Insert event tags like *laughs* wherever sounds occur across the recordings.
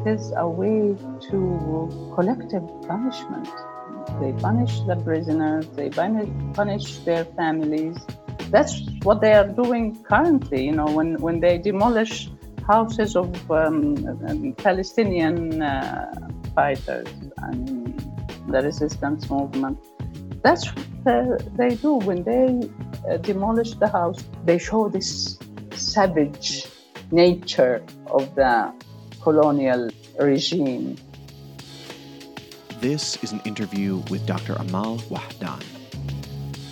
it is a way to collective punishment. They punish the prisoners, they punish their families. That's what they are doing currently. You know, when, when they demolish houses of um, Palestinian uh, fighters and the resistance movement. That's what uh, they do when they uh, demolish the house. They show this savage nature of the colonial regime. This is an interview with Dr. Amal Wahdan.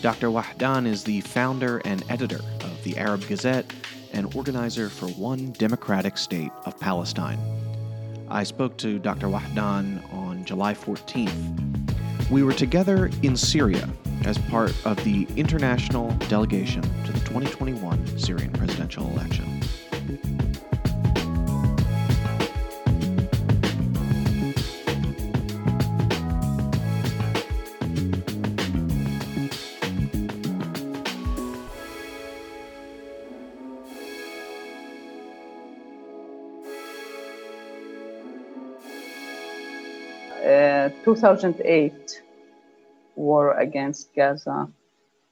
Dr. Wahdan is the founder and editor of the Arab Gazette and organizer for One Democratic State of Palestine. I spoke to Dr. Wahdan on July 14th. We were together in Syria as part of the international delegation to the 2021 Syrian presidential election. 2008 war against Gaza.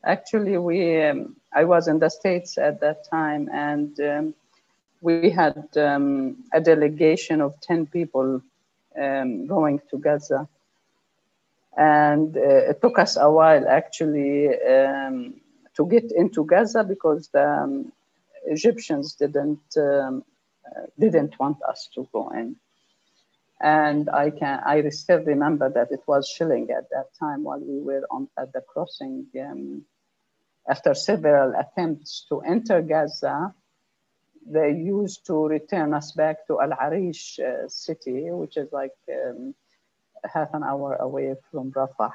Actually, we um, I was in the States at that time, and um, we had um, a delegation of 10 people um, going to Gaza. And uh, it took us a while actually um, to get into Gaza because the um, Egyptians didn't, uh, didn't want us to go in and I can I still remember that it was chilling at that time while we were on at the crossing. Um, after several attempts to enter Gaza, they used to return us back to Al Arish uh, city, which is like um, half an hour away from Rafah.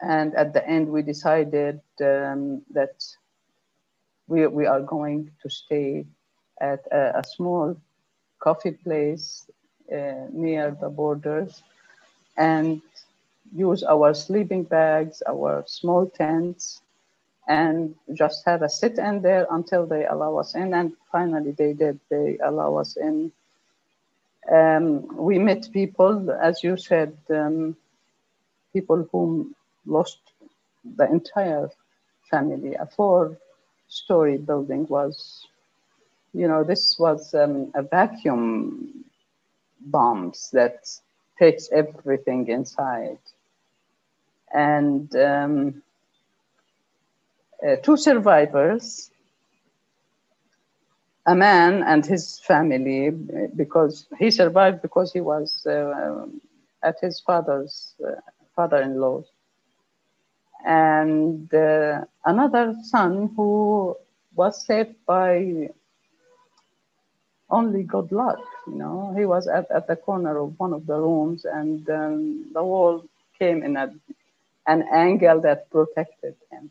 And at the end, we decided um, that we, we are going to stay at a, a small coffee place near the borders and use our sleeping bags, our small tents, and just have a sit in there until they allow us in. And finally, they did. They allow us in. Um, we met people, as you said, um, people who lost the entire family. A four-story building was you know, this was um, a vacuum bombs that takes everything inside. And um, uh, two survivors, a man and his family, because he survived because he was uh, at his father's uh, father-in-law, and uh, another son who was saved by only good luck, you know. He was at, at the corner of one of the rooms and um, the wall came in a, an angle that protected him.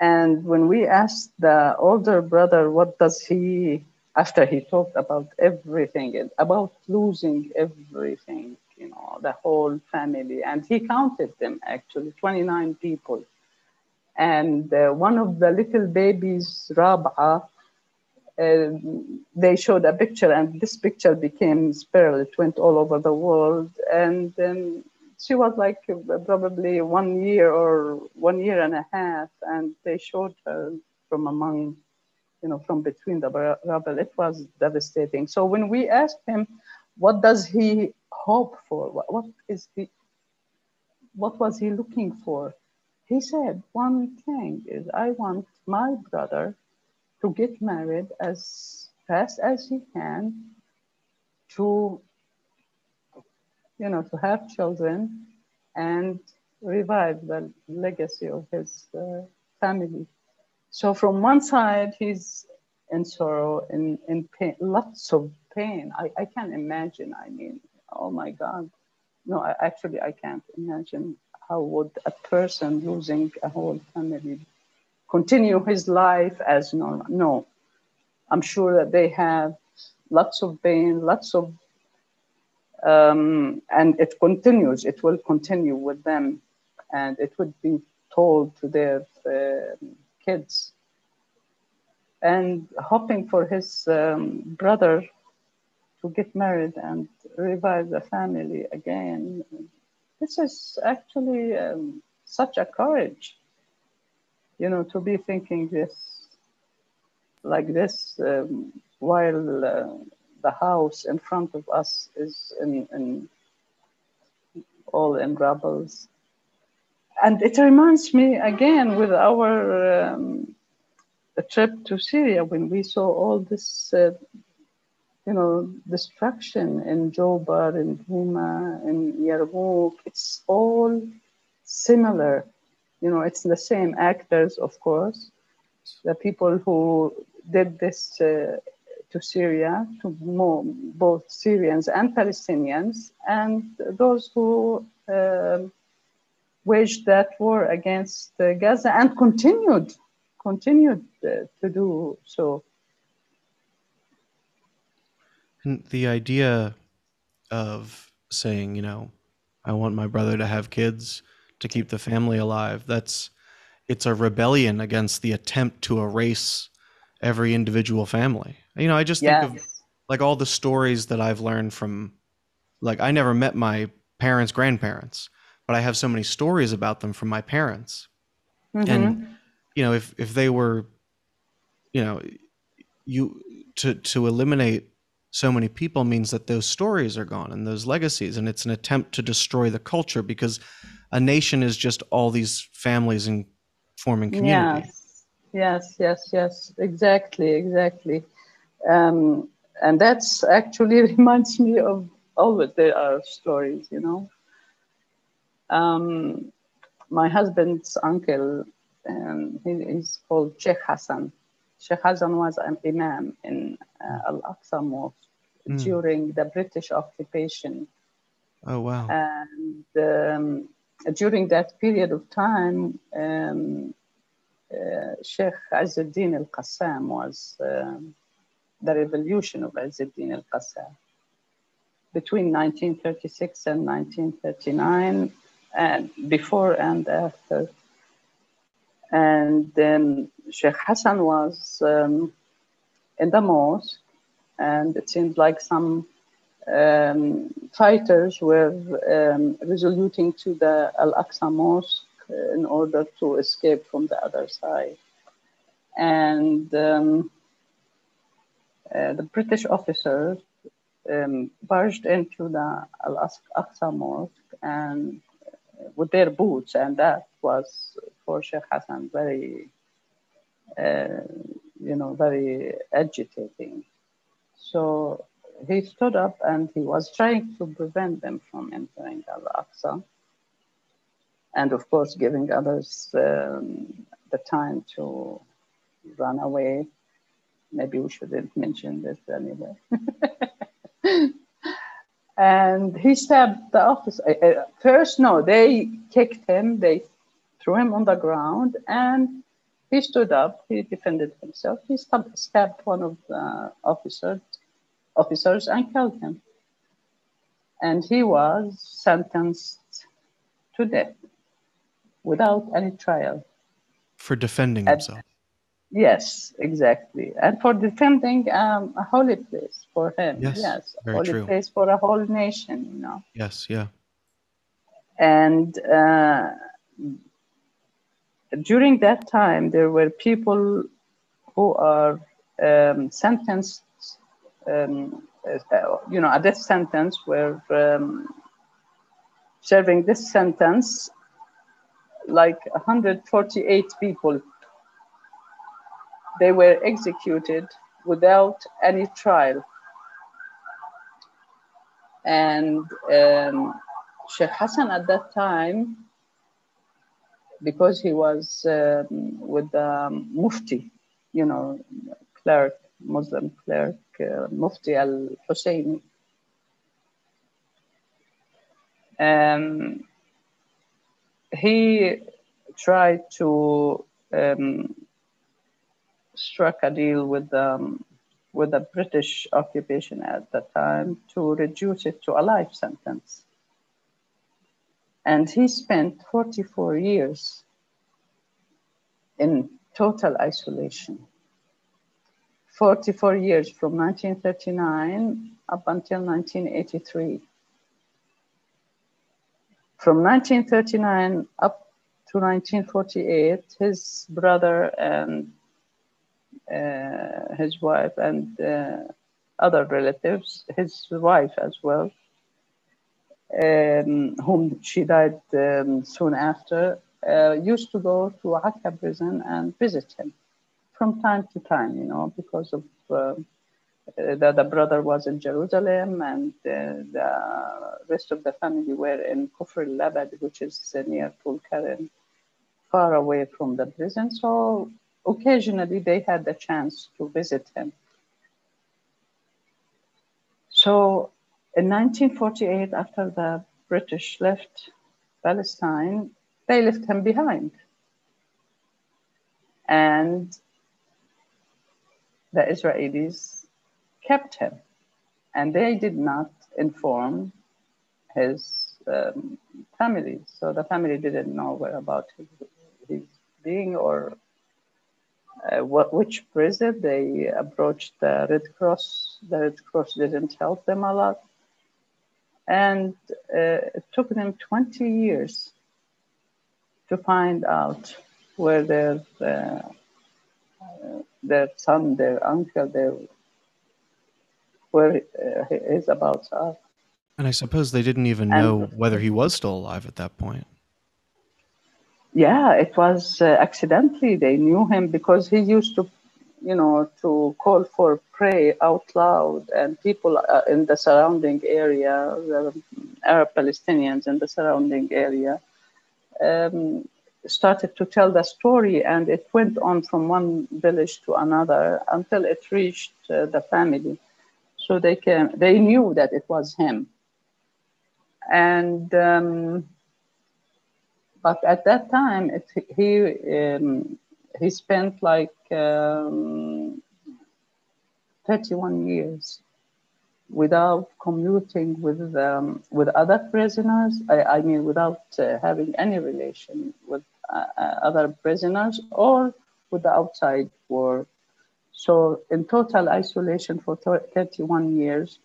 And when we asked the older brother, what does he, after he talked about everything, about losing everything, you know, the whole family, and he counted them actually, 29 people. And uh, one of the little babies, Rab'a, uh, they showed a picture, and this picture became spiral. It went all over the world, and then she was like uh, probably one year or one year and a half, and they showed her from among, you know, from between the rubble. It was devastating. So when we asked him, what does he hope for? What, what is he? What was he looking for? He said one thing is, I want my brother to get married as fast as he can to you know to have children and revive the legacy of his uh, family. So from one side he's in sorrow in, in pain lots of pain. I, I can't imagine. I mean oh my god. No I, actually i can't imagine how would a person losing a whole family continue his life as normal. No, I'm sure that they have lots of pain, lots of, um, and it continues. It will continue with them, and it would be told to their uh, kids. And hoping for his um, brother to get married and revive the family again. This is actually um, such a courage, you know, to be thinking this like this um, while uh, the house in front of us is in, in all in rubbles. And it reminds me again with our um, trip to Syria when we saw all this, uh, you know, destruction in Jobar, in Huma, in Yarmouk. It's all similar. You know, it's the same actors, of course. The people who did this uh, to Syria, to both Syrians and Palestinians, and those who uh, waged that war against uh, Gaza and continued continued uh, to do so. And the idea of saying, you know, I want my brother to have kids to keep the family alive. That's it's a rebellion against the attempt to erase every individual family. You know, I just think of like all the stories that I've learned from like I never met my parents' grandparents, but I have so many stories about them from my parents. Mm-hmm. And you know, if if they were you know, you to to eliminate so many people means that those stories are gone and those legacies and it's an attempt to destroy the culture because a nation is just all these families and forming community. Yes yes, yes, yes, exactly, exactly. Um, and that's actually *laughs* reminds me of all of there are stories, you know. Um, my husband's uncle, um, he, he's called Sheikh Hassan. Sheikh Hassan was an imam in uh, Al Aqsa Mosque mm. during the British occupation. Oh, wow. And um, during that period of time, um, Sheikh Izzuddin al-Qassam was um, the revolution of Izzuddin al-Qassam. Between 1936 and 1939 and before and after. And then Sheikh Hassan was um, in the mosque and it seemed like some um, fighters were um, resoluting to the Al-Aqsa Mosque in order to escape from the other side. And um, uh, the British officers um, barged into the Al Aqsa Mosque and uh, with their boots, and that was for Sheikh Hassan very, uh, you know, very agitating. So he stood up and he was trying to prevent them from entering Al Aqsa and of course giving others um, the time to run away. Maybe we shouldn't mention this anyway. *laughs* and he stabbed the officer. Uh, uh, first, no, they kicked him, they threw him on the ground, and he stood up. He defended himself. He stabbed, stabbed one of the officers, officers and killed him. And he was sentenced to death without any trial. For defending himself. Yes, exactly. And for defending um, a holy place for him. Yes, yes a holy true. place for a whole nation, you know. Yes, yeah. And uh, during that time, there were people who are um, sentenced, um, uh, you know, a death sentence were um, serving this sentence like 148 people. They were executed without any trial. And um, Sheikh Hassan at that time, because he was um, with the Mufti, you know, clerk, Muslim clerk, al Husseini. Um, he tried to um, struck a deal with um, with the British occupation at the time to reduce it to a life sentence. And he spent 44 years in total isolation. 44 years from 1939 up until 1983. From 1939 up to 1948, his brother and uh, his wife and uh, other relatives, his wife as well, um, whom she died um, soon after, uh, used to go to Akka prison and visit him from time to time, you know, because of uh, the, the brother was in Jerusalem and uh, the rest of the family were in Kufr Labad, which is near Tulkarem, far away from the prison. So occasionally they had the chance to visit him. So in 1948, after the British left Palestine, they left him behind. And the Israelis kept him. And they did not inform his um, family. So the family didn't know where about his, his being or uh, what, which prison. They approached the Red Cross. The Red Cross didn't help them a lot. And uh, it took them 20 years to find out where their, uh, their son, their uncle, their, where uh, his abouts are. And I suppose they didn't even know and, whether he was still alive at that point yeah, it was uh, accidentally. They knew him because he used to, you know, to call for prayer out loud, and people uh, in the surrounding area, the Arab Palestinians in the surrounding area, um, started to tell the story, and it went on from one village to another until it reached uh, the family. So they came, they knew that it was him, and. Um, but at that time, it, he um, he spent like um, 31 years without commuting with um, with other prisoners. I, I mean, without uh, having any relation with other prisoners or with the outside world. So, in total isolation for 31 years,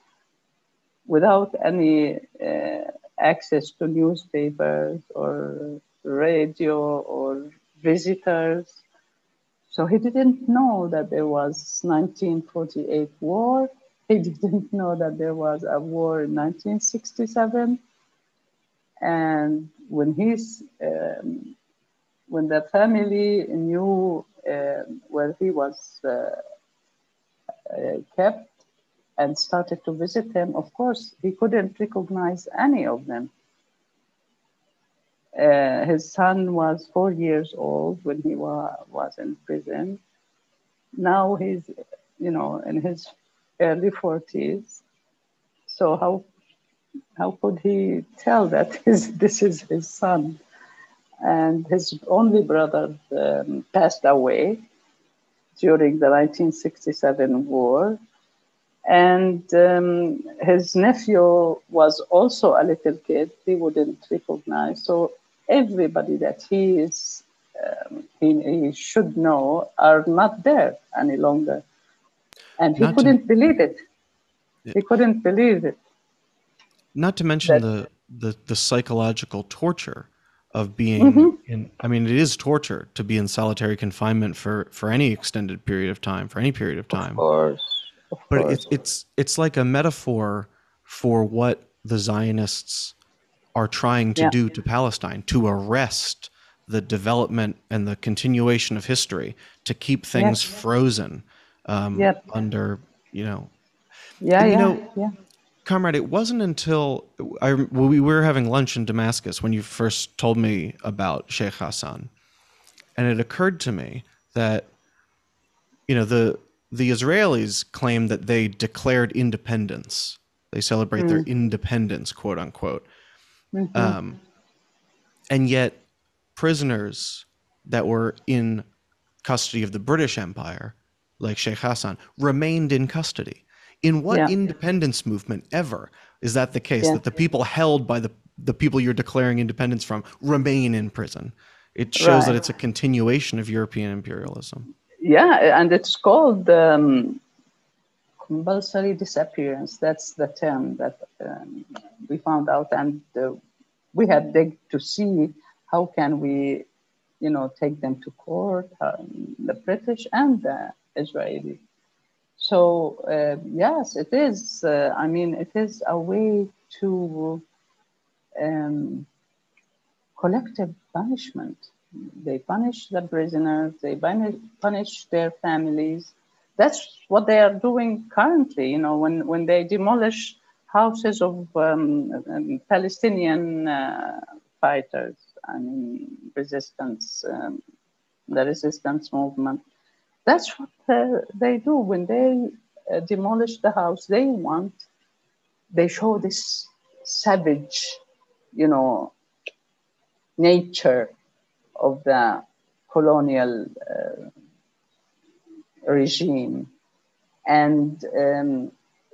without any uh, access to newspapers or radio or visitors. So he didn't know that there was 1948 war. He *laughs* didn't know that there was a war in 1967. And when he's um, when the family knew uh, where he was uh, uh, kept and started to visit him, of course, he couldn't recognize any of them. Uh, his son was four years old when he wa- was in prison. Now he's, you know, in his early 40s. So how how could he tell that *laughs* his, this is his son? And his only brother um, passed away during the 1967 war. And um, his nephew was also a little kid, he wouldn't recognize. So everybody that he is um, he, he, should know are not there any longer and he not couldn't to, believe it yeah. he couldn't believe it not to mention that, the, the the psychological torture of being mm-hmm. in i mean it is torture to be in solitary confinement for for any extended period of time for any period of time of course of but course. it's it's it's like a metaphor for what the zionists are trying to yeah. do to Palestine to arrest the development and the continuation of history to keep things frozen um, yep. under you know yeah and, yeah, know, yeah comrade it wasn't until I, well, we were having lunch in damascus when you first told me about sheikh hassan and it occurred to me that you know the the israelis claim that they declared independence they celebrate mm. their independence quote unquote Mm-hmm. Um, and yet, prisoners that were in custody of the British Empire, like Sheikh Hassan, remained in custody. In what yeah. independence movement ever is that the case yeah. that the people held by the, the people you're declaring independence from remain in prison? It shows right. that it's a continuation of European imperialism. Yeah, and it's called um, compulsory disappearance. That's the term that um, we found out, and uh, we had dig to see how can we, you know, take them to court, um, the British and the Israeli. So uh, yes, it is. Uh, I mean, it is a way to um, collective punishment. They punish the prisoners. They punish their families that's what they are doing currently. You know, when when they demolish houses of um, um, Palestinian uh, fighters, I mean, resistance, um, the resistance movement. That's what uh, they do when they uh, demolish the house. They want, they show this savage, you know, nature of the colonial uh, regime. And um,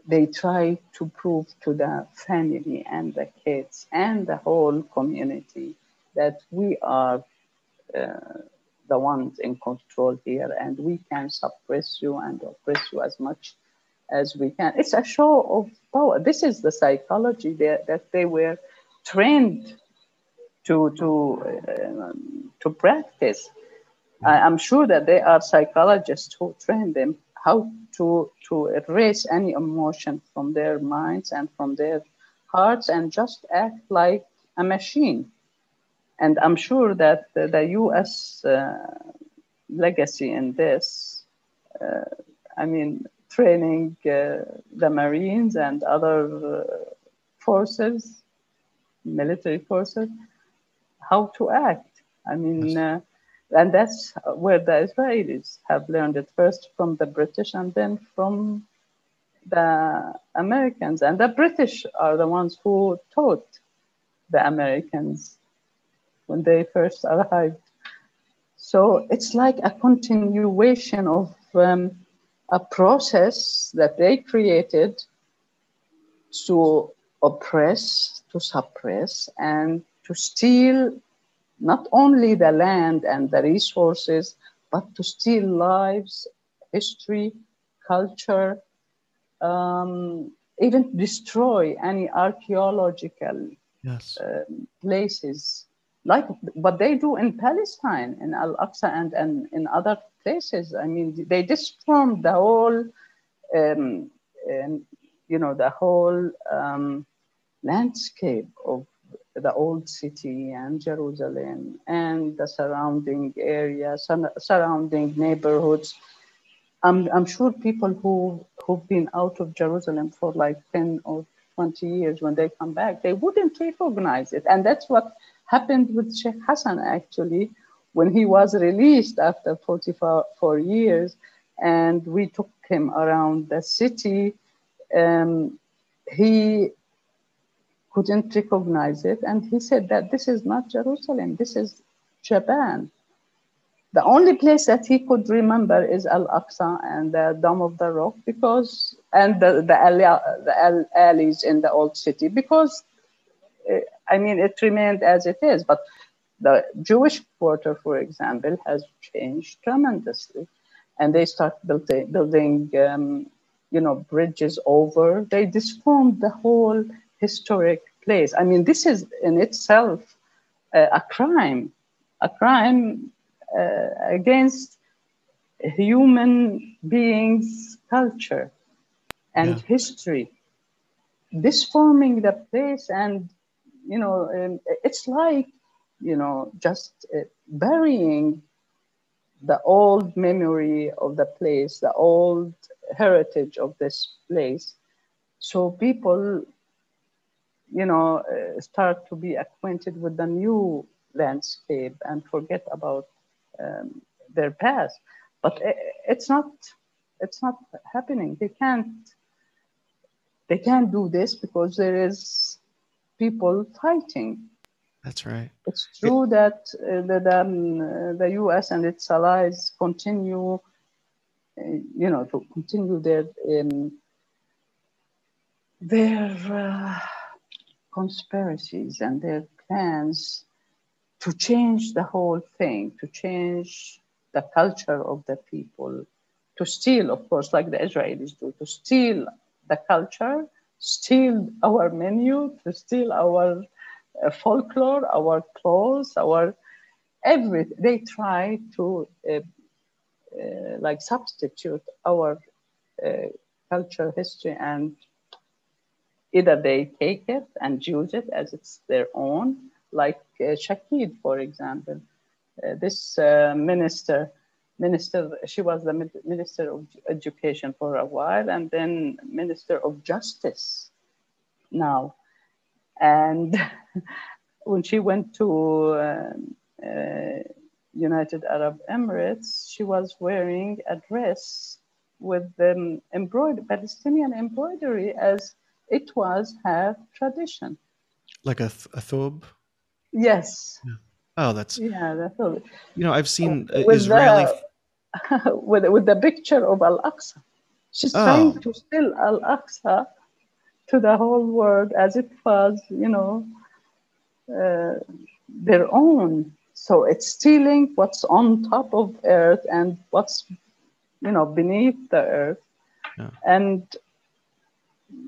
they try to prove to the family and the kids and the whole community that we are uh, the ones in control here and we can suppress you and oppress you as much as we can. It's a show of power. This is the psychology that, that they were trained to, to, uh, to practice. I, am sure that there are psychologists who train them how to, to erase any emotion from their minds and from their hearts and just act like a machine. And I'm sure that the, the US uh, legacy in this, uh, I mean, training uh, the Marines and other uh, forces, military forces, how to act. I mean, uh, and that's where the Israelis have learned it first from the British and then from the Americans. And the British are the ones who taught the Americans when they first arrived. So it's like a continuation of um, a process that they created to oppress, to suppress, and to steal not only the land and the resources, but to steal lives, history, culture, um, even destroy any archaeological yes. uh, places, like what they do in Palestine, in Al Aqsa, and, and in other places. I mean, they disformed the whole, um, um, you know, the whole um, landscape of the old city and Jerusalem and the surrounding areas, surrounding neighborhoods. I'm, I'm sure people who, who've been out of Jerusalem for like 10 or 20 years, when they come back, they wouldn't recognize it. And that's what happened with Sheikh Hassan actually, when he was released after 44 years and we took him around the city. Um, he couldn't recognize it. And he said that this is not Jerusalem, this is Japan. The only place that he could remember is Al Aqsa and the Dome of the Rock because, and the, the, the alleys in the old city because, I mean, it remained as it is. But the Jewish quarter, for example, has changed tremendously. And they start building, building um, you know, bridges over. They disformed the whole historic place. I mean, this is in itself uh, a crime, a crime uh, against human beings' culture and yeah. history. Disforming the place, and you know, it's like you know, just uh, burying the old memory of the place, the old heritage of this place. So people you know, uh, start to be acquainted with the new landscape and forget about um, their past. But it's not, it's not happening. They can't, they can't do this because there is people fighting. That's right. It's true it, that uh, the, um, uh, the U.S. and its allies continue, uh, you know, to continue their um, their uh, conspiracies and their plans to change the whole thing, to change the culture of the people, to steal, of course, like the Israelis do, to steal the culture, steal our menu, to steal our uh, folklore, our clothes, our everything. They try to uh, uh, like substitute our uh, culture, history, and either they take it and use it as it's their own, like uh, Shaked, for example. Uh, this uh, minister, minister, she was the minister of education for a while, and then minister of justice now. And *laughs* when she went to um, uh, United Arab Emirates, she was wearing a dress with um, embroidered Palestinian embroidery as it was her tradition. Like a, th- a thobe? Yes. Yeah. Oh, that's yeah. That's all. You know, I've seen uh, Israeli the, *laughs* with with the picture of Al Aqsa. She's oh. trying to steal Al Aqsa to the whole world as it was, you know, uh, their own. So it's stealing what's on top of earth and what's, you know, beneath the earth. Yeah. And,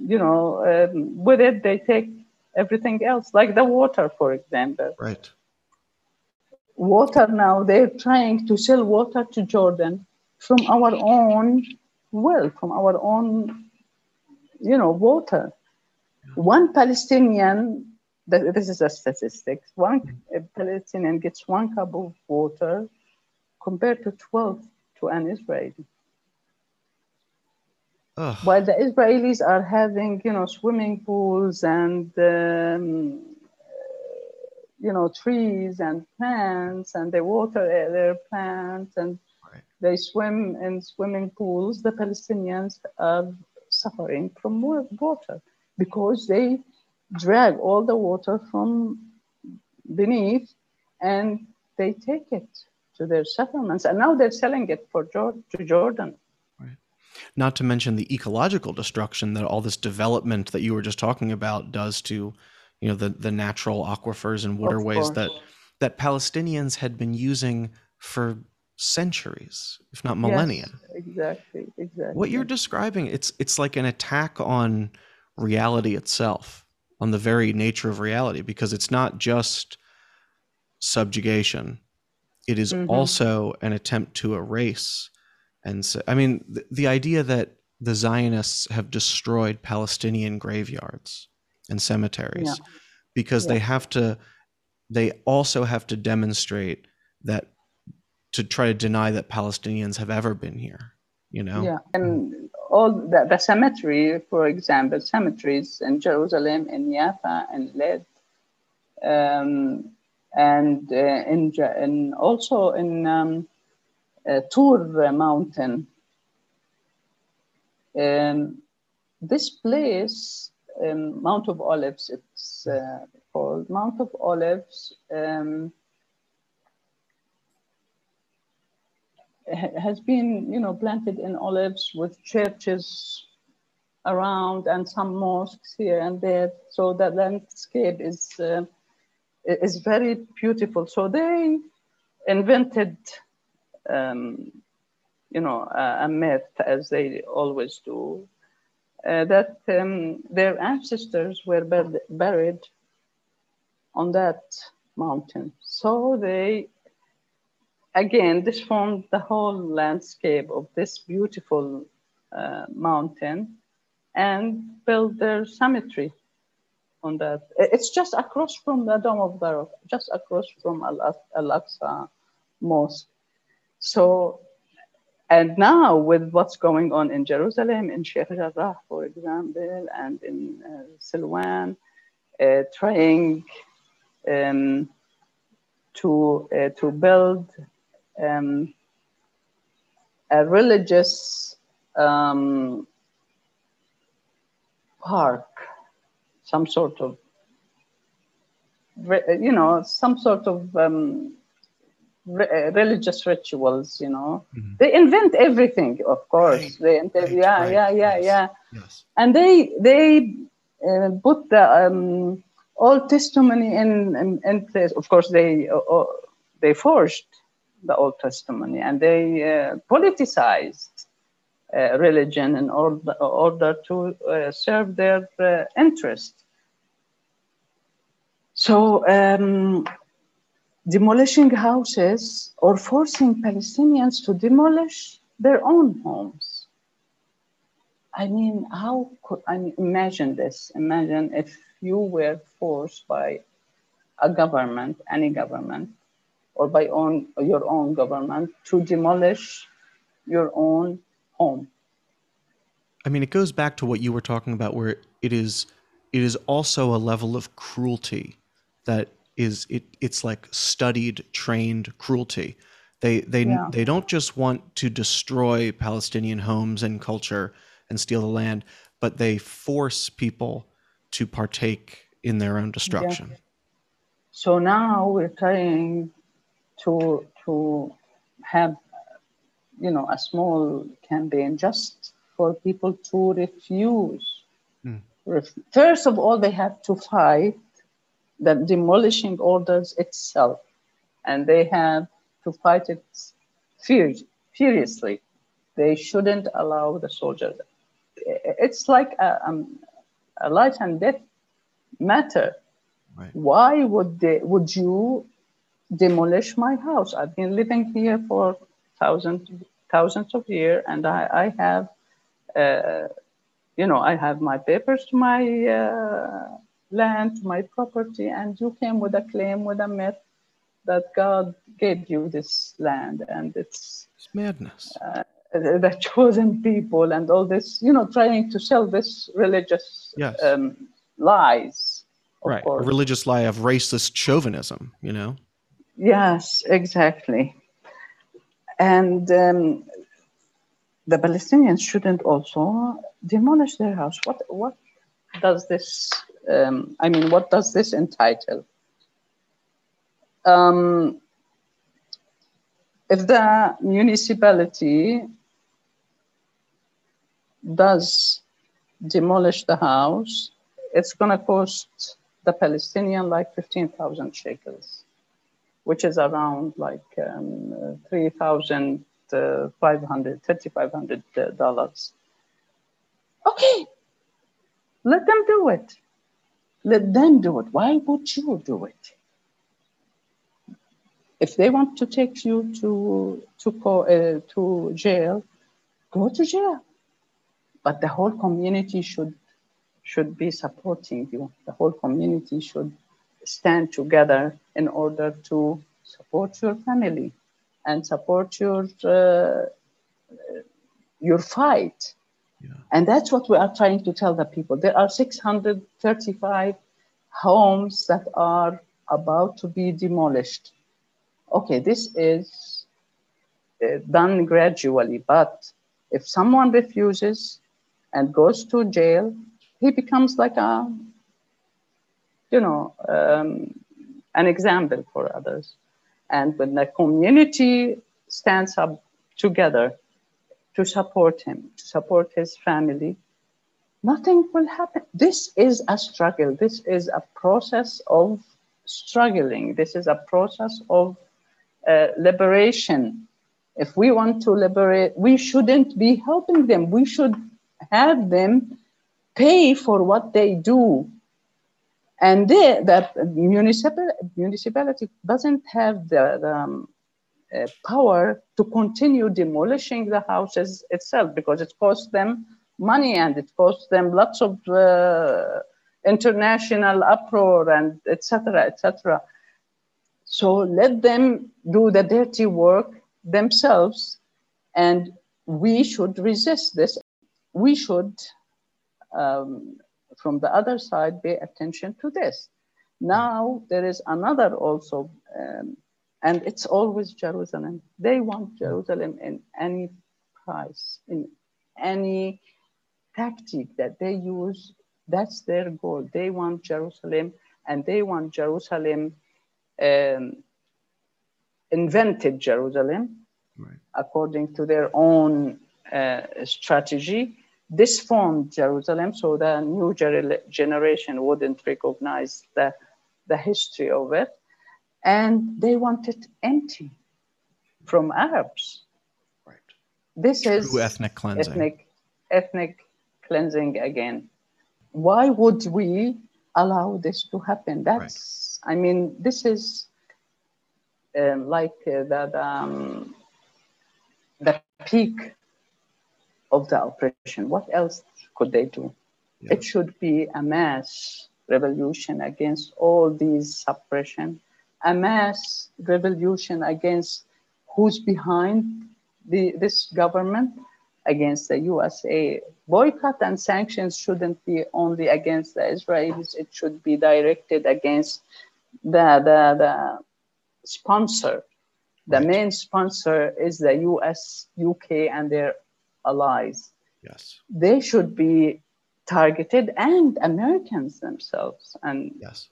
you know, um, with it, they take everything else, like the water, for example. Right. Water now, they're trying to sell water to Jordan from our own well, from our own, you know, water. One Palestinian this is a statistic. One Palestinian gets one cup of water compared to 12 to an Israeli. Ugh. While the Israelis are having, you know, swimming pools and, um, you know, trees and plants, and they water their plants and right. they swim in swimming pools, the Palestinians are suffering from water because they drag all the water from beneath and they take it to their settlements. And now they're selling it for to Jordan. Right. Not to mention the ecological destruction that all this development that you were just talking about does to, you know, the, the natural aquifers and waterways that that Palestinians had been using for centuries, if not millennia. Yes, exactly, exactly. What you're describing, it's it's like an attack on reality itself on the very nature of reality because it's not just subjugation it is mm-hmm. also an attempt to erase and so i mean the, the idea that the zionists have destroyed palestinian graveyards and cemeteries yeah. because yeah. they have to they also have to demonstrate that to try to deny that palestinians have ever been here you know yeah and all the, the cemetery, for example, cemeteries in Jerusalem, in Jaffa, and Led, um, and uh, in, in, also in um, uh, Tur Mountain. Um, this place, um, Mount of Olives, it's uh, called Mount of Olives. Um, has been, you know, planted in olives with churches around and some mosques here and there. So that landscape is uh, is very beautiful. So they invented, um, you know, a, a, myth as they always do, uh, that um, their ancestors were bur- buried on that mountain. So they again, this formed the whole landscape of this beautiful uh, mountain and built their cemetery on that. It's just across from the Dome of Rock, just across from Al-Aqsa Mosque. So, and now with what's going on in Jerusalem, in Sheikh Jarrah, for example, and in uh, Silwan, uh, trying um, to, uh, to build um, a religious um, park, some sort of, you know, some sort of um, re- religious rituals, you know. Mm-hmm. They invent everything, of course. Right. They invent, right. yeah, right. yeah, yeah, yes. yeah. Yes. And they they uh, put the um, Old Testimony in, in, in place. Of course, they uh, uh they forged the Old Testimony and they uh, politicized uh, religion in order, order to uh, serve their uh, interest. So, um, demolishing houses or forcing Palestinians to demolish their own homes. I mean, how could I mean, imagine this? Imagine if you were forced by a government, any government, or by own, your own government to demolish your own home. I mean, it goes back to what you were talking about, where it is, it is also a level of cruelty that is it. It's like studied, trained cruelty. They they yeah. they don't just want to destroy Palestinian homes and culture and steal the land, but they force people to partake in their own destruction. Yeah. So now we're trying to to have you know a small campaign just for people to refuse. Mm. First of all, they have to fight the demolishing orders itself, and they have to fight it furiously. They shouldn't allow the soldiers. It's like a, um, a life and death matter. Right. Why would they? Would you demolish my house? I've been living here for thousands thousands of years, and I, I have, uh, you know, I have my papers to my uh, land, to my property, and you came with a claim, with a myth that God gave you this land, and it's, it's madness. Uh, the chosen people and all this, you know, trying to sell this religious yes. um, lies. Right, course. a religious lie of racist chauvinism, you know. Yes, exactly. And um, the Palestinians shouldn't also demolish their house. What what does this? Um, I mean, what does this entitle? Um, if the municipality does demolish the house, it's going to cost the Palestinian like 15,000 shekels which is around like um, 3,500, $3,500. Okay, let them do it. Let them do it. Why would you do it? If they want to take you to to go, uh, to jail, go to jail. But the whole community should should be supporting you. The whole community should stand together in order to support your family and support your uh, your fight. And that's what we are trying to tell the people. There are 635 homes that are about to be demolished. Okay, this is uh, done gradually, but if someone refuses and goes to jail, he becomes like a you know, um, an example for others. And when the community stands up together to support him, to support his family, nothing will happen. This is a struggle. This is a process of struggling. This is a process of uh, liberation. If we want to liberate, we shouldn't be helping them. We should have them pay for what they do and the municipal, municipality doesn't have the, the um, uh, power to continue demolishing the houses itself because it costs them money and it costs them lots of uh, international uproar and etc etc so let them do the dirty work themselves and we should resist this we should um, from the other side pay attention to this. Now there is another also, um, and it's always Jerusalem. They want Jerusalem in any price, in any tactic that they use. That's their goal. They want Jerusalem, and they want Jerusalem um, invented Jerusalem right. according to their own uh, strategy this formed Jerusalem, so the new generation wouldn't recognize the, the history of it. And they want it empty from Arabs. Right. This True is ethnic cleansing. ethnic, ethnic cleansing again. Why would we allow this to happen? That's, I mean, this is um, like uh, the, the, um, the peak of the oppression. What else could they do? Yeah. It should be a mass revolution against all these suppression, a mass revolution against who's behind the, this government, against the USA. Boycott and sanctions shouldn't be only against the Israelis, it should be directed against the, the, the sponsor. The Right. main sponsor is the US, UK, and their allies. Yes. They should be targeted and Americans themselves. And Yes.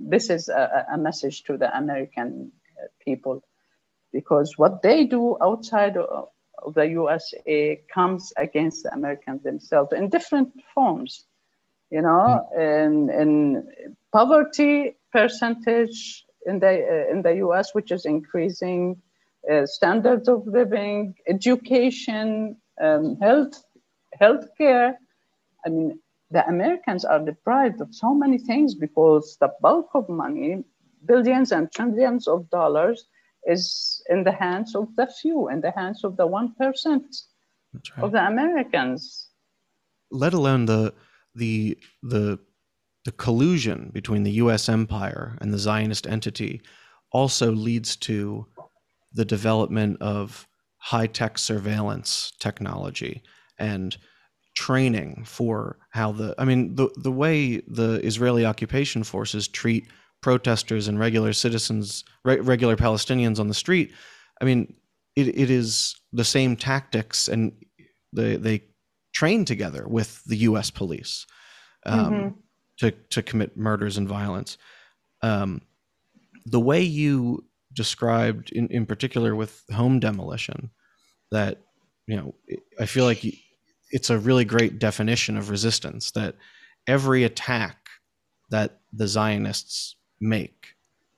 This is a, a message to the American uh, people because what they do outside of of the USA comes against the Americans themselves in different forms. You know, in, in poverty percentage in the uh, in the US, which is increasing, uh, standards of living, education, um, health, healthcare. I mean, the Americans are deprived of so many things because the bulk of money, billions and trillions of dollars, is in the hands of the few, in the hands of the one percent That's of the Americans. Let alone the the the the collusion between the U.S. empire and the Zionist entity also leads to the development of high tech surveillance technology and training for how the I mean the the way the Israeli occupation forces treat protesters and regular citizens re- regular Palestinians on the street I mean it, it is the same tactics and they they train together with the US police um, Mhm. to to commit murders and violence um, the way you described in, in particular with home demolition that you know i feel like it's a really great definition of resistance that every attack that the zionists make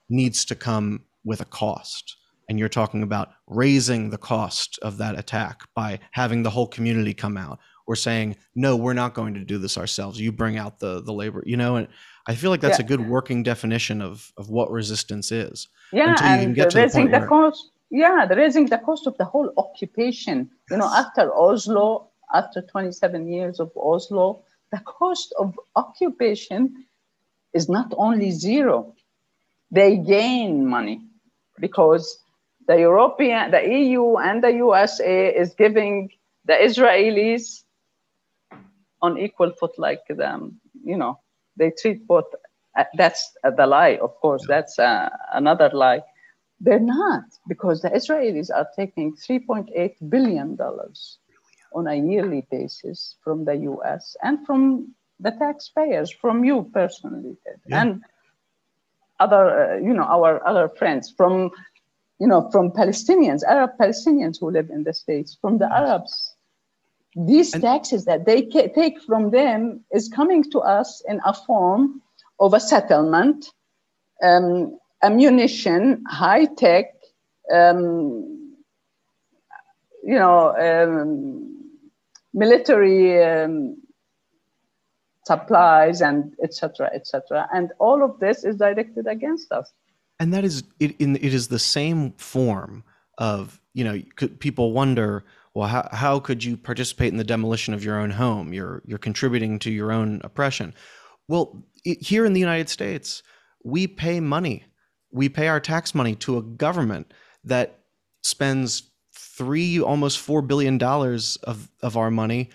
needs to come with a cost and you're talking about raising the cost of that attack by having the whole community come out or saying no we're not going to do this ourselves you bring out the the labor you know and i feel like that's Yeah. a good working definition of of what resistance is Yeah, Until you can and the raising the, where- cost. Yeah, the raising the cost of the whole occupation. You know, after Oslo, after 27 years of Oslo, the cost of occupation is not only zero; they gain money because the European, the EU, and the USA is giving the Israelis on equal foot like them. You know, they treat both. uh, That's uh, the lie, of course. Yeah. That's uh, another lie. They're not because the Israelis are taking 3.8 billion dollars on a yearly basis from the U.S. and from the taxpayers, from you personally, Yeah. and other, uh, you know, our other friends from, you know, from Palestinians, Arab Palestinians who live in the states, from the Arabs. These And- taxes that they take from them is coming to us in a form of a settlement, um, ammunition, high tech, um, you know, um, military um, supplies and etc. etc. And all of this is directed against us. and that is it in it is the same form of you know people wonder well how, how could you participate in the demolition of your own home you're you're contributing to your own oppression well it, here in the united states we pay money we pay our tax money to a government that spends three almost four billion dollars of of our money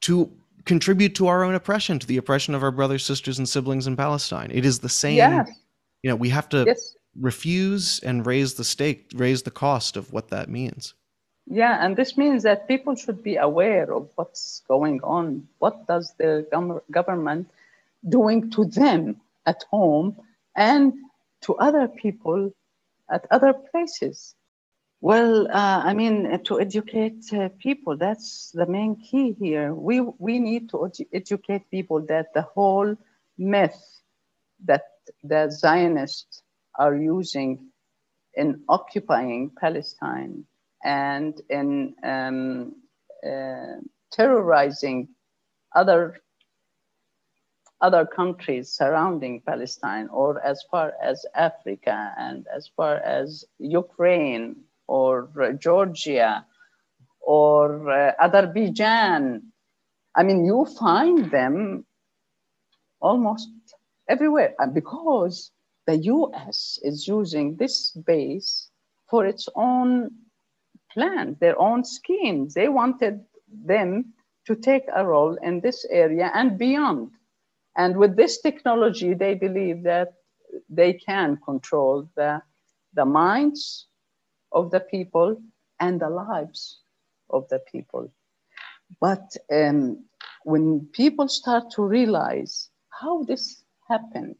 to contribute to our own oppression to the oppression of our brothers sisters and siblings in palestine it is the same Yes, you know we have to yes, refuse and raise the stake raise the cost of what that means yeah, and this means that people should be aware of what's going on. What does the gov- government doing to them at home and to other people at other places? Well, uh, I mean, uh, to educate uh, people, that's the main key here. We, we need to edu- educate people that the whole myth that the Zionists are using in occupying Palestine and in um, uh, terrorizing other other countries surrounding Palestine, or as far as Africa and as far as Ukraine or uh, Georgia or uh, Azerbaijan. I mean, you find them almost everywhere. And because the US is using this base for its own plans, their own schemes, they wanted them to take a role in this area and beyond. And with this technology, they believe that they can control the, the minds of the people and the lives of the people. But um, when people start to realize how this happened,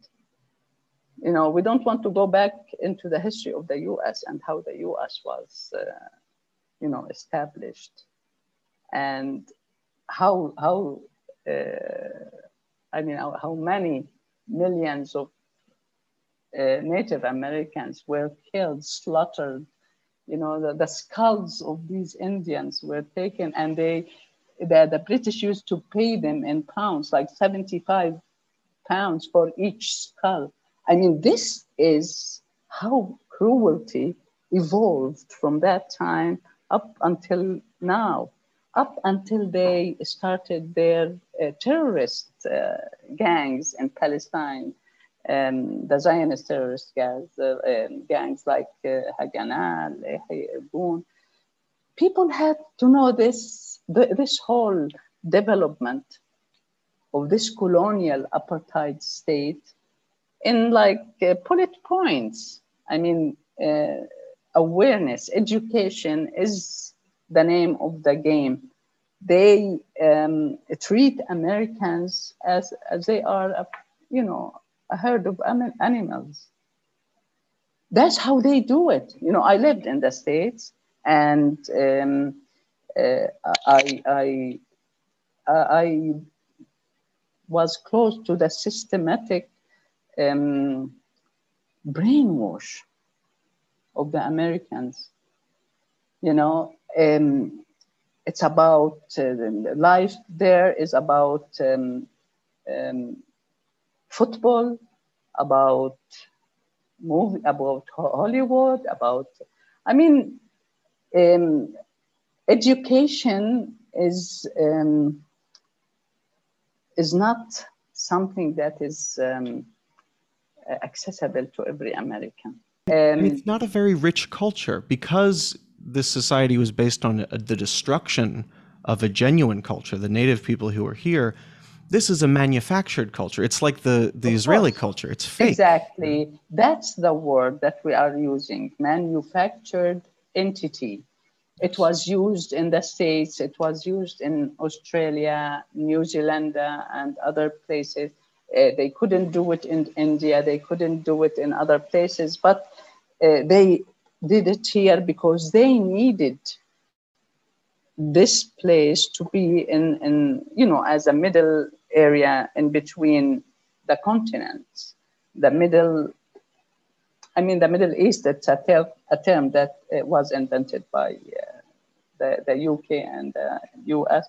you know, we don't want to go back into the history of the US and how the US was, uh, you know, established and how, how uh, I mean, how, how many millions of uh, Native Americans were killed, slaughtered, you know, the, the skulls of these Indians were taken and they, the, the British used to pay them in pounds, like 75 pounds for each skull. I mean, this is how cruelty evolved from that time up until now, up until they started their uh, terrorist uh, gangs in Palestine um, the Zionist terrorist gangs, uh, um, gangs like uh, Haganah, Irgun. People had to know this, this whole development of this colonial apartheid state in like uh, bullet points. I mean, uh, awareness, education is the name of the game. They um, treat Americans as, as they are, you know, a herd of animals. That's how they do it. You know, I lived in the States and um, uh, I, I, I was close to the systematic um, brainwash of the Americans. You know, um, it's about uh, life there is about um, um football, about movie, about Hollywood, about, I mean, um, education is um, is not something that is um, accessible to every American. Um, it's not a very rich culture because this society was based on the destruction of a genuine culture, the native people who were here this is a manufactured culture. It's like the, the Israeli culture. It's fake. Exactly. That's the word that we are using manufactured entity. It was used in the States, it was used in Australia, New Zealand, uh, and other places. Uh, they couldn't do it in India, they couldn't do it in other places, but uh, they did it here because they needed this place to be in, in you know as a middle area in between the continents. The middle i mean the middle east it's a, ter- a term that uh, was invented by uh, the, the uk and the us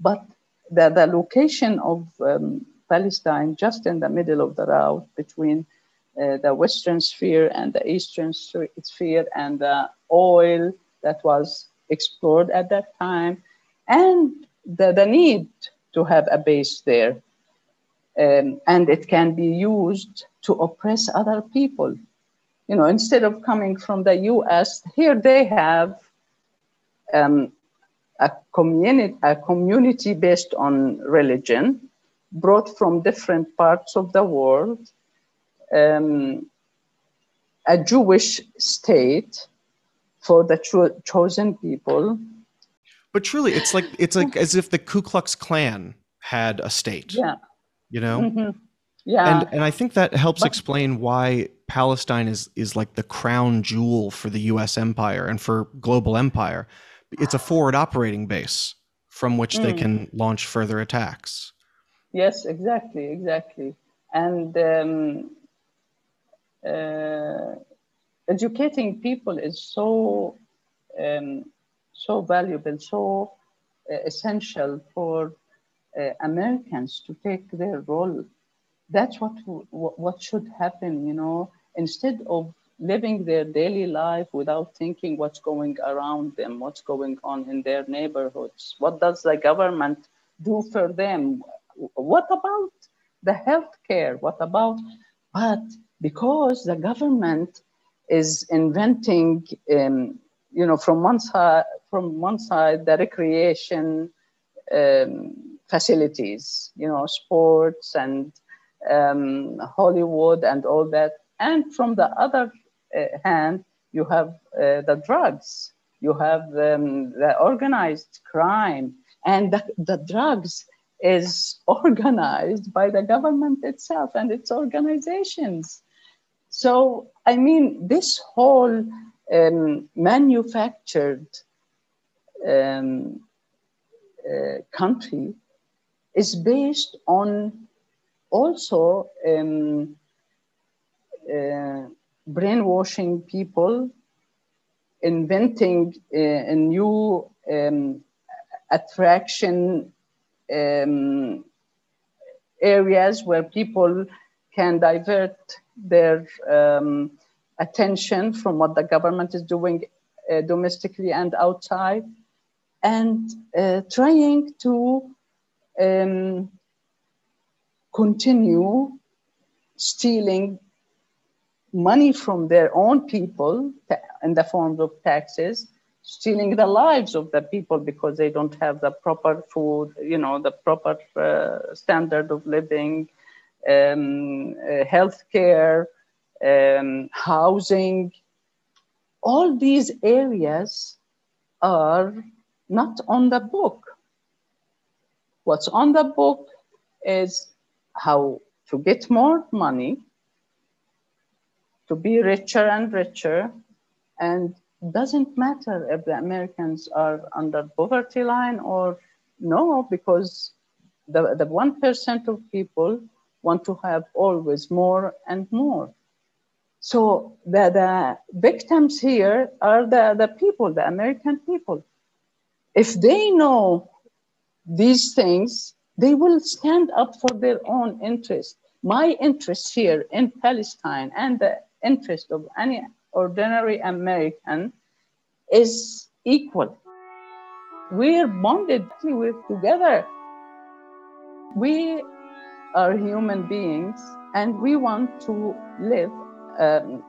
but the, the location of um, palestine just in the middle of the route between uh, the western sphere and the eastern sphere and the oil that was explored at that time, and the, the need to have a base there. Um, and it can be used to oppress other people. You know, instead of coming from the US, here they have um, a, community, a community based on religion, brought from different parts of the world, um, a Jewish state, for the cho- chosen people. But truly, it's like it's like as if the Ku Klux Klan had a state. Yeah. You know. Mm-hmm. Yeah. And and I think that helps but, explain why Palestine is is like the crown jewel for the U.S. empire and for global empire. It's a forward operating base from which mm. they can launch further attacks. Yes, exactly, exactly. And um, uh, educating people is so um, so valuable, so uh, essential for uh, Americans to take their role. That's what what should happen, you know. Instead of living their daily life without thinking what's going around them, what's going on in their neighborhoods, what does the government do for them? What about the health care? What about, but because the government is inventing, um, you know, from one side, from one side, the recreation um, facilities, you know, sports and um, Hollywood and all that. And from the other uh, hand, you have uh, the drugs, you have um, the organized crime, and the, the drugs is *laughs* organized by the government itself and its organizations. So, I mean, this whole um, manufactured um, uh, country is based on also um, uh, brainwashing people, inventing uh, a new um, attraction um, areas where people can divert their um, attention from what the government is doing uh, domestically and outside, and uh, trying to um, continue stealing money from their own people in the form of taxes stealing the lives of the people because they don't have the proper food, you know, the proper uh, standard of living, um, uh, health care, um, housing. All these areas are not on the book. What's on the book is how to get more money, to be richer and richer, and doesn't matter if the Americans are under poverty line or no, because the, the 1% of people want to have always more and more. So the, the victims here are the, the people, the American people. If they know these things, they will stand up for their own interest. My interest here in Palestine and the interest of any ordinary American is equal. We're bonded with together. We are human beings and we want to live, um,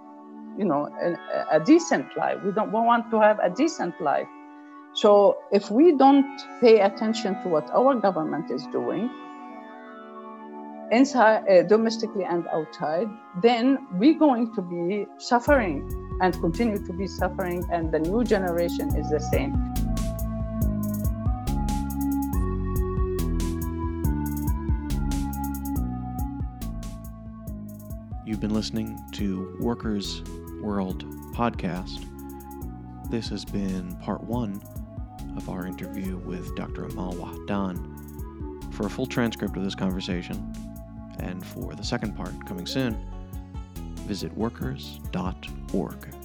you know, a, a decent life. We don't we want to have a decent life. So if we don't pay attention to what our government is doing, inside uh, domestically and outside then we're going to be suffering and continue to be suffering and the new generation is the same You've been listening to Workers World podcast. This has been part one of our interview with Dr. Amal Wahdan. For a full transcript of this conversation, and for the second part coming soon, visit workers.org.